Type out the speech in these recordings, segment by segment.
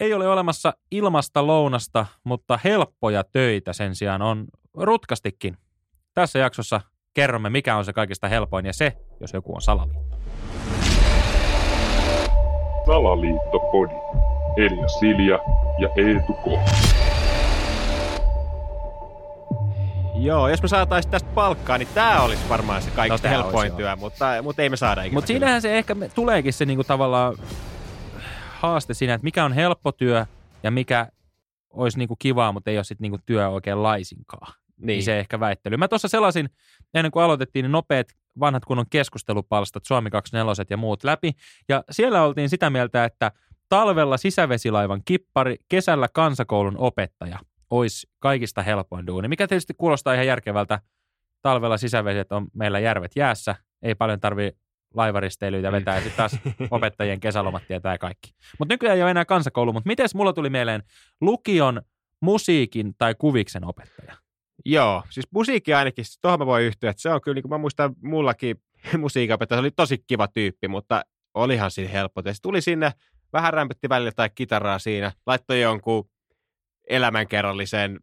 ei ole olemassa ilmasta lounasta, mutta helppoja töitä sen sijaan on rutkastikin. Tässä jaksossa kerromme, mikä on se kaikista helpoin ja se, jos joku on salaliitto. Salaliittopodi. Elia Silja ja Eetu K. Joo, jos me saataisiin tästä palkkaa, niin tämä olisi varmaan se kaikista No, helpoin työ, mutta, mutta ei me saada ikinä. Mutta siinähän se ehkä tuleekin se niinku tavallaan haaste siinä, että mikä on helppo työ ja mikä olisi niinku kivaa, mutta ei ole sitten niinku työ oikein laisinkaan. Niin. Niin. se ehkä väittely. Mä tuossa selasin, ennen kuin aloitettiin, niin nopeat vanhat kunnon keskustelupalstat, Suomi 24 ja muut läpi. Ja siellä oltiin sitä mieltä, että talvella sisävesilaivan kippari, kesällä kansakoulun opettaja olisi kaikista helpoin duuni, mikä tietysti kuulostaa ihan järkevältä. Talvella sisäveset on meillä järvet jäässä, ei paljon tarvi laivaristeilyitä vetää ja sitten taas opettajien kesälomat tietää kaikki. Mutta nykyään ei ole enää kansakoulu, mutta miten mulla tuli mieleen lukion musiikin tai kuviksen opettaja? Joo, siis musiikki ainakin, siis tuohon mä voin yhtyä, että se on kyllä, niin kuin mä muistan, mullakin musiikinopettaja se oli tosi kiva tyyppi, mutta olihan siinä helppo. Se tuli sinne, vähän rämpytti välillä tai kitaraa siinä, laittoi jonkun elämänkerrallisen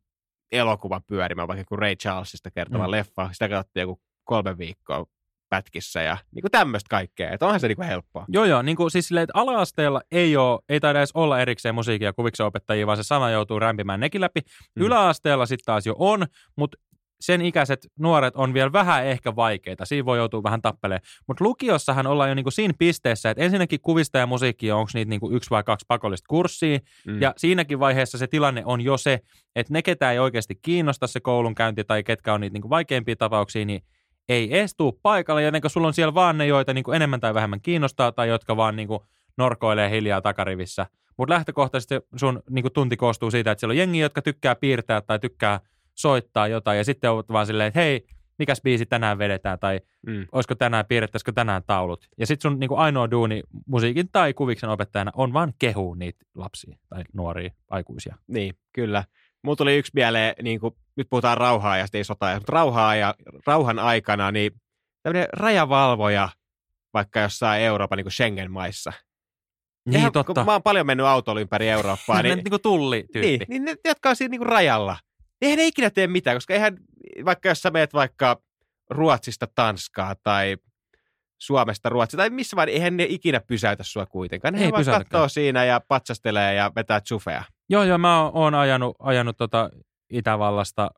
elokuvan pyörimään, vaikka kuin Ray Charlesista kertova mm. leffa, sitä katsottiin joku kolme viikkoa pätkissä ja niin kuin tämmöistä kaikkea, että onhan se niin kuin helppoa. Joo, joo. Niin kuin siis silleen, että ala-asteella ei, ole, ei taida edes olla erikseen musiikin ja kuviksen opettajia, vaan se sama joutuu rämpimään nekin läpi. Mm. Mm. Yläasteella sitten taas jo on, mutta sen ikäiset nuoret on vielä vähän ehkä vaikeita. Siinä voi joutua vähän tappelemaan. Mutta lukiossahan ollaan jo niinku siinä pisteessä, että ensinnäkin kuvista ja musiikkia, onko niitä niinku yksi vai kaksi pakollista kurssia. Mm. Ja siinäkin vaiheessa se tilanne on jo se, että ne, ketä ei oikeasti kiinnosta se koulunkäynti tai ketkä on niitä niinku vaikeimpia tapauksia, niin ei edes tuu paikalle, joten sulla on siellä vaan ne, joita niinku enemmän tai vähemmän kiinnostaa tai jotka vaan niinku norkoilee hiljaa takarivissä. Mutta lähtökohtaisesti sun niinku tunti koostuu siitä, että siellä on jengi, jotka tykkää piirtää tai tykkää soittaa jotain ja sitten on vaan silleen, että hei, mikäs biisi tänään vedetään tai Mm. olisiko tänään, piirrettäisikö tänään taulut. Ja sitten sun niinku ainoa duuni musiikin tai kuviksen opettajana on vaan kehuu niitä lapsia tai nuoria aikuisia. Niin, kyllä. Mulla tuli yksi mieleen, niin kuin, nyt puhutaan rauhaa ja ei sotaa, mutta rauhaa ja rauhan aikana, niin tämmöinen rajavalvoja vaikka jossain Euroopan niin kuin Schengen-maissa. Niin, Eihän- totta. Kun mä oon paljon mennyt autolla ympäri Eurooppaa, niin, niin, niinku tulli-tyyppi. niin, niin ne, jotka on siinä niin kuin rajalla, niin eihän ne ikinä tee mitään, koska eihän, vaikka jos sä meet vaikka Ruotsista Tanskaa tai Suomesta Ruotsia tai missä vaan, eihän ne ikinä pysäytä sua kuitenkaan. Ne Ei vaan katsoo siinä ja patsastelee ja vetää chufea. Joo, joo, mä oon- oon ajanut, ajanut tota Itävallasta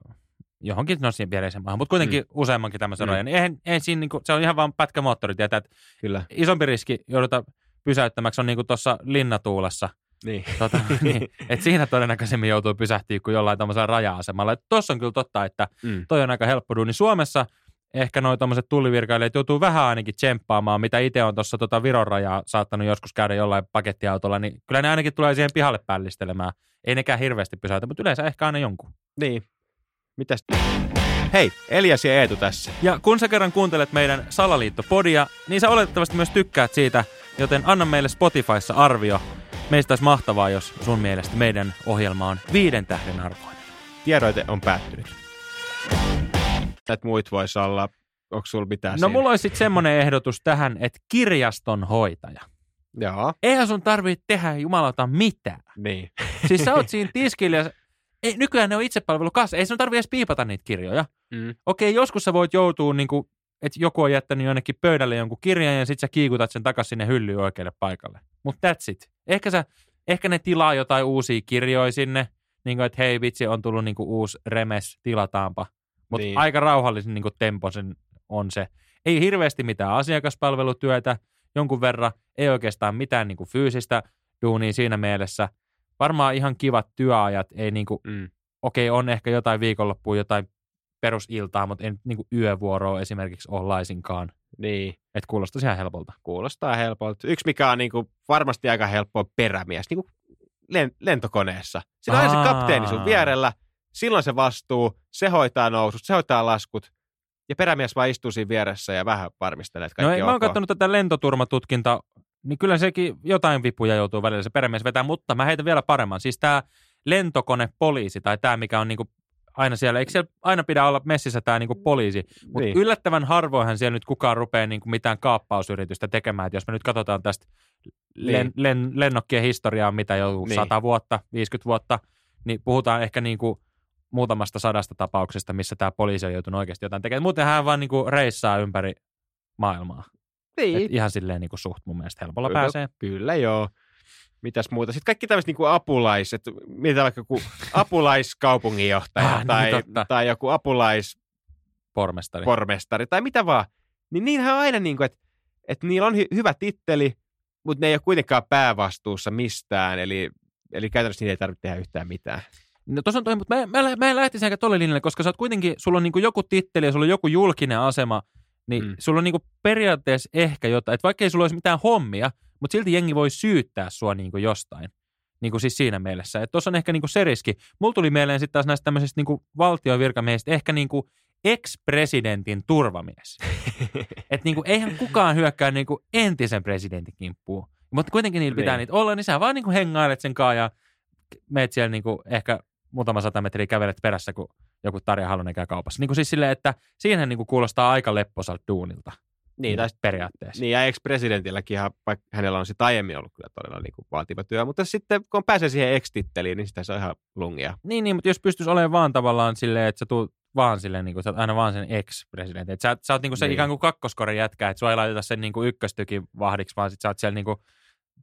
johonkin, no siihen viereiseen maahan, mutta kuitenkin mm. useammankin tämmöisen mm. Rajan. Eihän, eihän siinä niinku, se on ihan vaan pätkä moottori, tietää, että Kyllä. isompi riski jouduta pysäyttämäksi on niinku tuossa linnatuulessa. Niin. Tota, niin, et siinä todennäköisemmin joutuu pysähtyä kuin jollain tämmöisellä raja-asemalla. Tuossa on kyllä totta, että Mm. toi on aika helppo duuni. Suomessa ehkä noi tommoset tullivirkailijat joutuu vähän ainakin tsemppaamaan, mitä itse on tuossa tota Viron rajaa saattanut joskus käydä jollain pakettiautolla, niin kyllä ne ainakin tulee siihen pihalle pällistelemään. Ei nekään hirveästi pysäytä, mutta yleensä ehkä aina jonkun. Niin. Mitäs? Hei, Elias ja Eetu tässä. Ja kun sä kerran kuuntelet meidän Salaliittopodia, niin sä oletettavasti myös tykkäät siitä, joten anna meille Spotifyssa arvio. Meistä olisi mahtavaa, jos sun mielestä meidän ohjelma on viiden tähden arvoinen. Tiedoite on päättynyt. Että muut vois olla, onko sulla mitään No siinä? mulla olisi sitten semmoinen ehdotus tähän, että kirjastonhoitaja. Joo, Eihän sun tarvitse tehdä jumalauta mitään. niin. Siis sä oot siinä tiskillä ja ei, nykyään ne on itsepalvelukassa. Ei sun tarvitse edes piipata niitä kirjoja. Mm. Okei, joskus sä voit joutua, niin kuin, että joku on jättänyt jonnekin pöydälle jonkun kirjan ja sit sä kiikutat sen takaisin sinne hyllyyn oikealle paikalle. Mutta that's it. Ehkä, sä, ehkä ne tilaa jotain uusia kirjoja sinne, niin kuin, että hei vitsi, on tullut niin kuin uusi remes, tilataanpa. Mutta niin. Niin. aika rauhallisen niin kuin temposen on se. Ei hirveästi mitään asiakaspalvelutyötä, jonkun verran, ei oikeastaan mitään niin kuin fyysistä duunia siinä mielessä. Varmaan ihan kivat työajat, ei niin kuin, Mm. okei, on ehkä jotain viikonloppua, jotain perusiltaa, mutta ei niin kuin yövuoroa esimerkiksi ole laisinkaan. Niin, Että kuulostaisi ihan helpolta. kuulostaa helpolta. Yksi, mikä on niinku varmasti aika helppo, perämies, niinku len- lentokoneessa. Siinä on aina se kapteeni sun vierellä, silloin se vastuu, se hoitaa nousut, se hoitaa laskut, ja perämies vaan istuu siinä vieressä ja vähän varmistelee, että No kaikki ei, on mä oon katsonut tätä lentoturmatutkintaa, niin kyllä sekin jotain vipuja joutuu välillä se perämies vetää, mutta mä heitän vielä paremman. Siis tämä lentokonepoliisi tai tämä, mikä on niinku aina siellä, eikö siellä aina pidä olla messissä tämä niinku poliisi, mutta niin. Niin. yllättävän harvoinhan siellä nyt kukaan rupeaa niinku mitään kaappausyritystä tekemään, että jos me nyt katsotaan tästä len, len, lennokkien historia on mitä jo Niin. niin. 100 vuotta, 50 vuotta, niin puhutaan ehkä niin kuin muutamasta sadasta tapauksesta, missä tämä poliisi on joutunut oikeasti jotain tekemään. Muuten hän vaan niin kuin reissaa ympäri maailmaa. Niin. Et ihan silleen niin kuin suht mun mielestä helpolla Kyllä. pääsee. Kyllä joo. Mitäs muuta? Sitten kaikki tämmöiset niinku apulaiset, mitä vaikka joku apulaiskaupunginjohtaja Ah, tai, niin totta. tai joku apulaispormestari Pormestari. tai mitä vaan. Niin niinhän on aina niin kuin, että, että niillä on hy- hyvä titteli, mutta ne ei ole kuitenkaan päävastuussa mistään, eli, eli käytännössä niitä ei tarvitse tehdä yhtään mitään. No tuossa on toi, mutta mä, mä, mä en lähtisi aika tolle linjalle, koska sä oot kuitenkin, sulla on niinku joku titteli ja sulla on joku julkinen asema, niin Mm. sulla on niinku periaatteessa ehkä jotain, että vaikka ei sulla olisi mitään hommia, mutta silti jengi voi syyttää sua niinku jostain. Niinku siis siinä mielessä. Että tuossa on ehkä niinku se riski. Mulla tuli mieleen sitten taas näistä tämmöisistä niinku valtion virkamiehistä ehkä niinku ex-presidentin turvamies. että niinku, eihän kukaan hyökkää niinku entisen presidentin kimppuun. Mutta kuitenkin niillä pitää Niin. niitä olla, niin sä vaan niinku hengailet sen kaa ja meet siellä niinku ehkä muutama sata metriä kävelet perässä, kun joku Tarja Halonen käy kaupassa. Niin kuin siis silleen, että siihen niin kuin kuulostaa aika lepposalta duunilta. Niin, tai, periaatteessa. niin ja ex-presidentilläkin, ihan, vaikka hänellä on sitten aiemmin ollut kyllä todella niin kuin vaativa työ, mutta sitten kun pääsee siihen ex-titteliin, niin sitä se on ihan lungia. Niin, niin, mutta jos pystyisi olemaan vaan tavallaan silleen, että sä tuut vaan silleen, niin kuin, sä oot aina vaan sen ex-presidentti. Että sä, sä oot niin kuin se Niin. ikään kuin kakkoskorin jätkä, että sua ei laiteta sen niin kuin ykköstykin vahdiksi, vaan sit sä oot siellä niin kuin,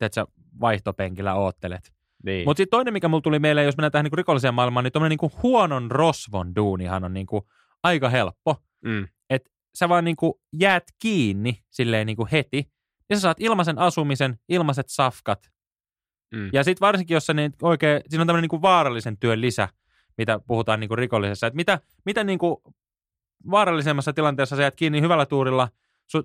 että sä vaihtopenkillä oottelet. Niin. Mutta sitten toinen, mikä mulla tuli mieleen, jos mennään tähän niin rikolliseen maailmaan, niin tuommoinen niin huonon rosvon duunihan on niin kuin aika helppo. mm. Sä vaan niin kuin jäät kiinni silleen niin kuin heti, ja sä saat ilmaisen asumisen, ilmaiset safkat, Mm. ja sitten varsinkin, jos sä niin oikein, siinä on tämmöinen niin kuin vaarallisen työn lisä, mitä puhutaan niin kuin rikollisessa, että mitä, mitä niin kuin vaarallisemmassa tilanteessa sä jäät kiinni hyvällä tuurilla,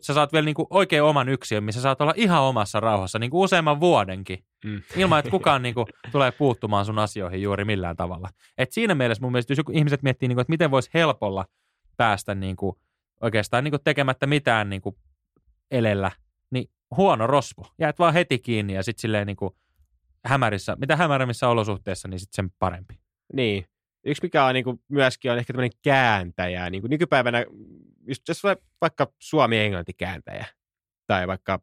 sä saat vielä niin kuin oikein oman yksiön, missä saat olla ihan omassa rauhassa, niin kuin useamman vuodenkin, Mm. ilman että kukaan niin kuin, tulee puuttumaan sun asioihin juuri millään tavalla. Et siinä mielessä mun mielestä, jos joku ihmiset miettii, niin kuin, että miten voisi helpolla päästä niin kuin, oikeastaan niin kuin tekemättä mitään niin kuin elellä, niin huono rosvo. Jäät vaan heti kiinni ja sitten silleen niin kuin hämärissä, mitä hämärämmissä olosuhteissa, niin sitten sen parempi. Niin. Yksi mikä on niin kuin, myöskin on ehkä tämmöinen kääntäjä. Niin kuin nykypäivänä, just jos va- vaikka Suomi-Englanti kääntäjä tai vaikka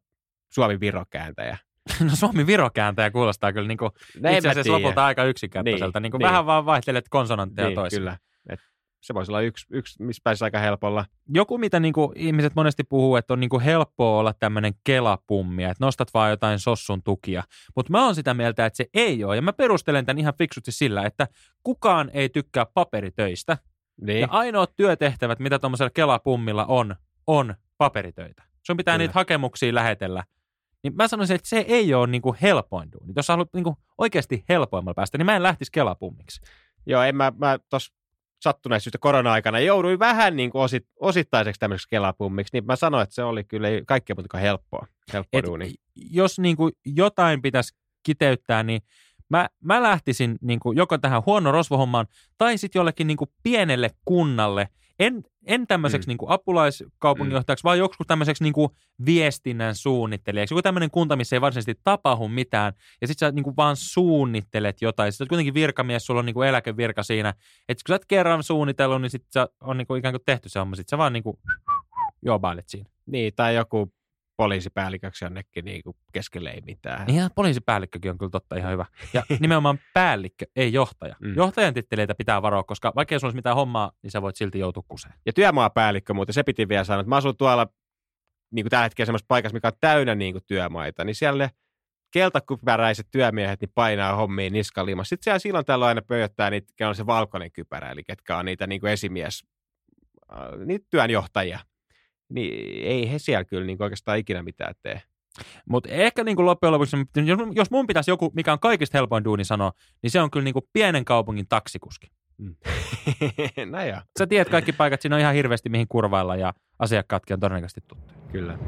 Suomi-Viro kääntäjä. No Suomi-Viro kääntäjä kuulostaa kyllä niin kuin, No itse asiassa tiedä. lopulta aika yksinkertaiselta. Niin, Niin, niin kuin niin. Vähän vaan vaihtelet konsonantteja niin, toisiin. kyllä. Et se voisi olla yksi, yksi missä pääsisi aika helpolla. joku, mitä niinku ihmiset monesti puhuu, että on niinku helppoa olla tämmöinen kelapummi, että nostat vaan jotain sossun tukia. Mutta mä oon sitä mieltä, että se ei ole. Ja mä perustelen tämän ihan fiksusti sillä, että kukaan ei tykkää paperitöistä. Niin. Ja ainoat työtehtävät, mitä tuommoisella kelapummilla on, on paperitöitä. Sun pitää Kyllä. niitä hakemuksia lähetellä. Niin mä sanoisin, että se ei ole niinku helpoin duuni. Jos sä haluat niinku oikeasti helpoimmalla päästä, niin mä en lähtisi kelapummiksi. Joo, en mä, mä tuossa sattuneesta syystä korona-aikana jouduin vähän niin kuin osit, osittaiseksi tämmöiseksi kelapummiksi, niin mä sanoin, että se oli kyllä ei- kaikkea muuta kuin helppoa, helppo Et duuni. jos niin kuin jotain pitäisi kiteyttää, niin mä, mä lähtisin niin kuin joko tähän huono rosvohommaan tai sitten jollekin niin kuin pienelle kunnalle. En, en tämmöiseksi Mm. mm. niin kuin apulaiskaupunginjohtajaksi, vaan joku tämmöiseksi niin kuin viestinnän suunnittelijaksi. Joku tämmöinen kunta, missä ei varsinaisesti tapahdu mitään, ja sitten sä niin kuin vaan suunnittelet jotain. Sitten kuitenkin virkamies, sulla on niin kuin eläkevirka siinä. Että kun sä oot kerran suunnitellut, niin sitten on niin kuin ikään kuin tehty se homma. Sitten sä vaan niin kuin jobailet siinä. Niin, tai joku poliisipäälliköksi jonnekin niin kuin keskelle ei mitään. Niin ja poliisipäällikkökin on kyllä totta ihan hyvä. Ja nimenomaan päällikkö, ei johtaja. Mm. Johtajan titteleitä pitää varoa, koska vaikka sulla olisi mitään hommaa, niin sä voit silti joutua kuseen. Ja työmaapäällikkö muuten, se piti vielä sanoa, että mä asun tuolla niin kuin tällä hetkellä semmoisessa paikassa, mikä on täynnä niin kuin työmaita, niin siellä ne keltakypäräiset työmiehet niin painaa hommiin niskalimassa. Sitten siellä silloin tällöin aina pöyöttää niitä, on se valkoinen kypärä, eli ketkä on niitä niin kuin esimies, äh, niitä työnjohtajia. Niin ei he siellä kyllä niin oikeastaan ikinä mitään tee. Mutta ehkä niin kuin loppujen lopuksi, jos, mun pitäisi joku, mikä on kaikista helpoin duuni sanoa, niin se on kyllä niin kuin pienen kaupungin taksikuski. no joo, Sä tiedät kaikki paikat, siinä on ihan hirveästi mihin kurvailla ja asiakkaatkin on todennäköisesti tuttuja. kyllä.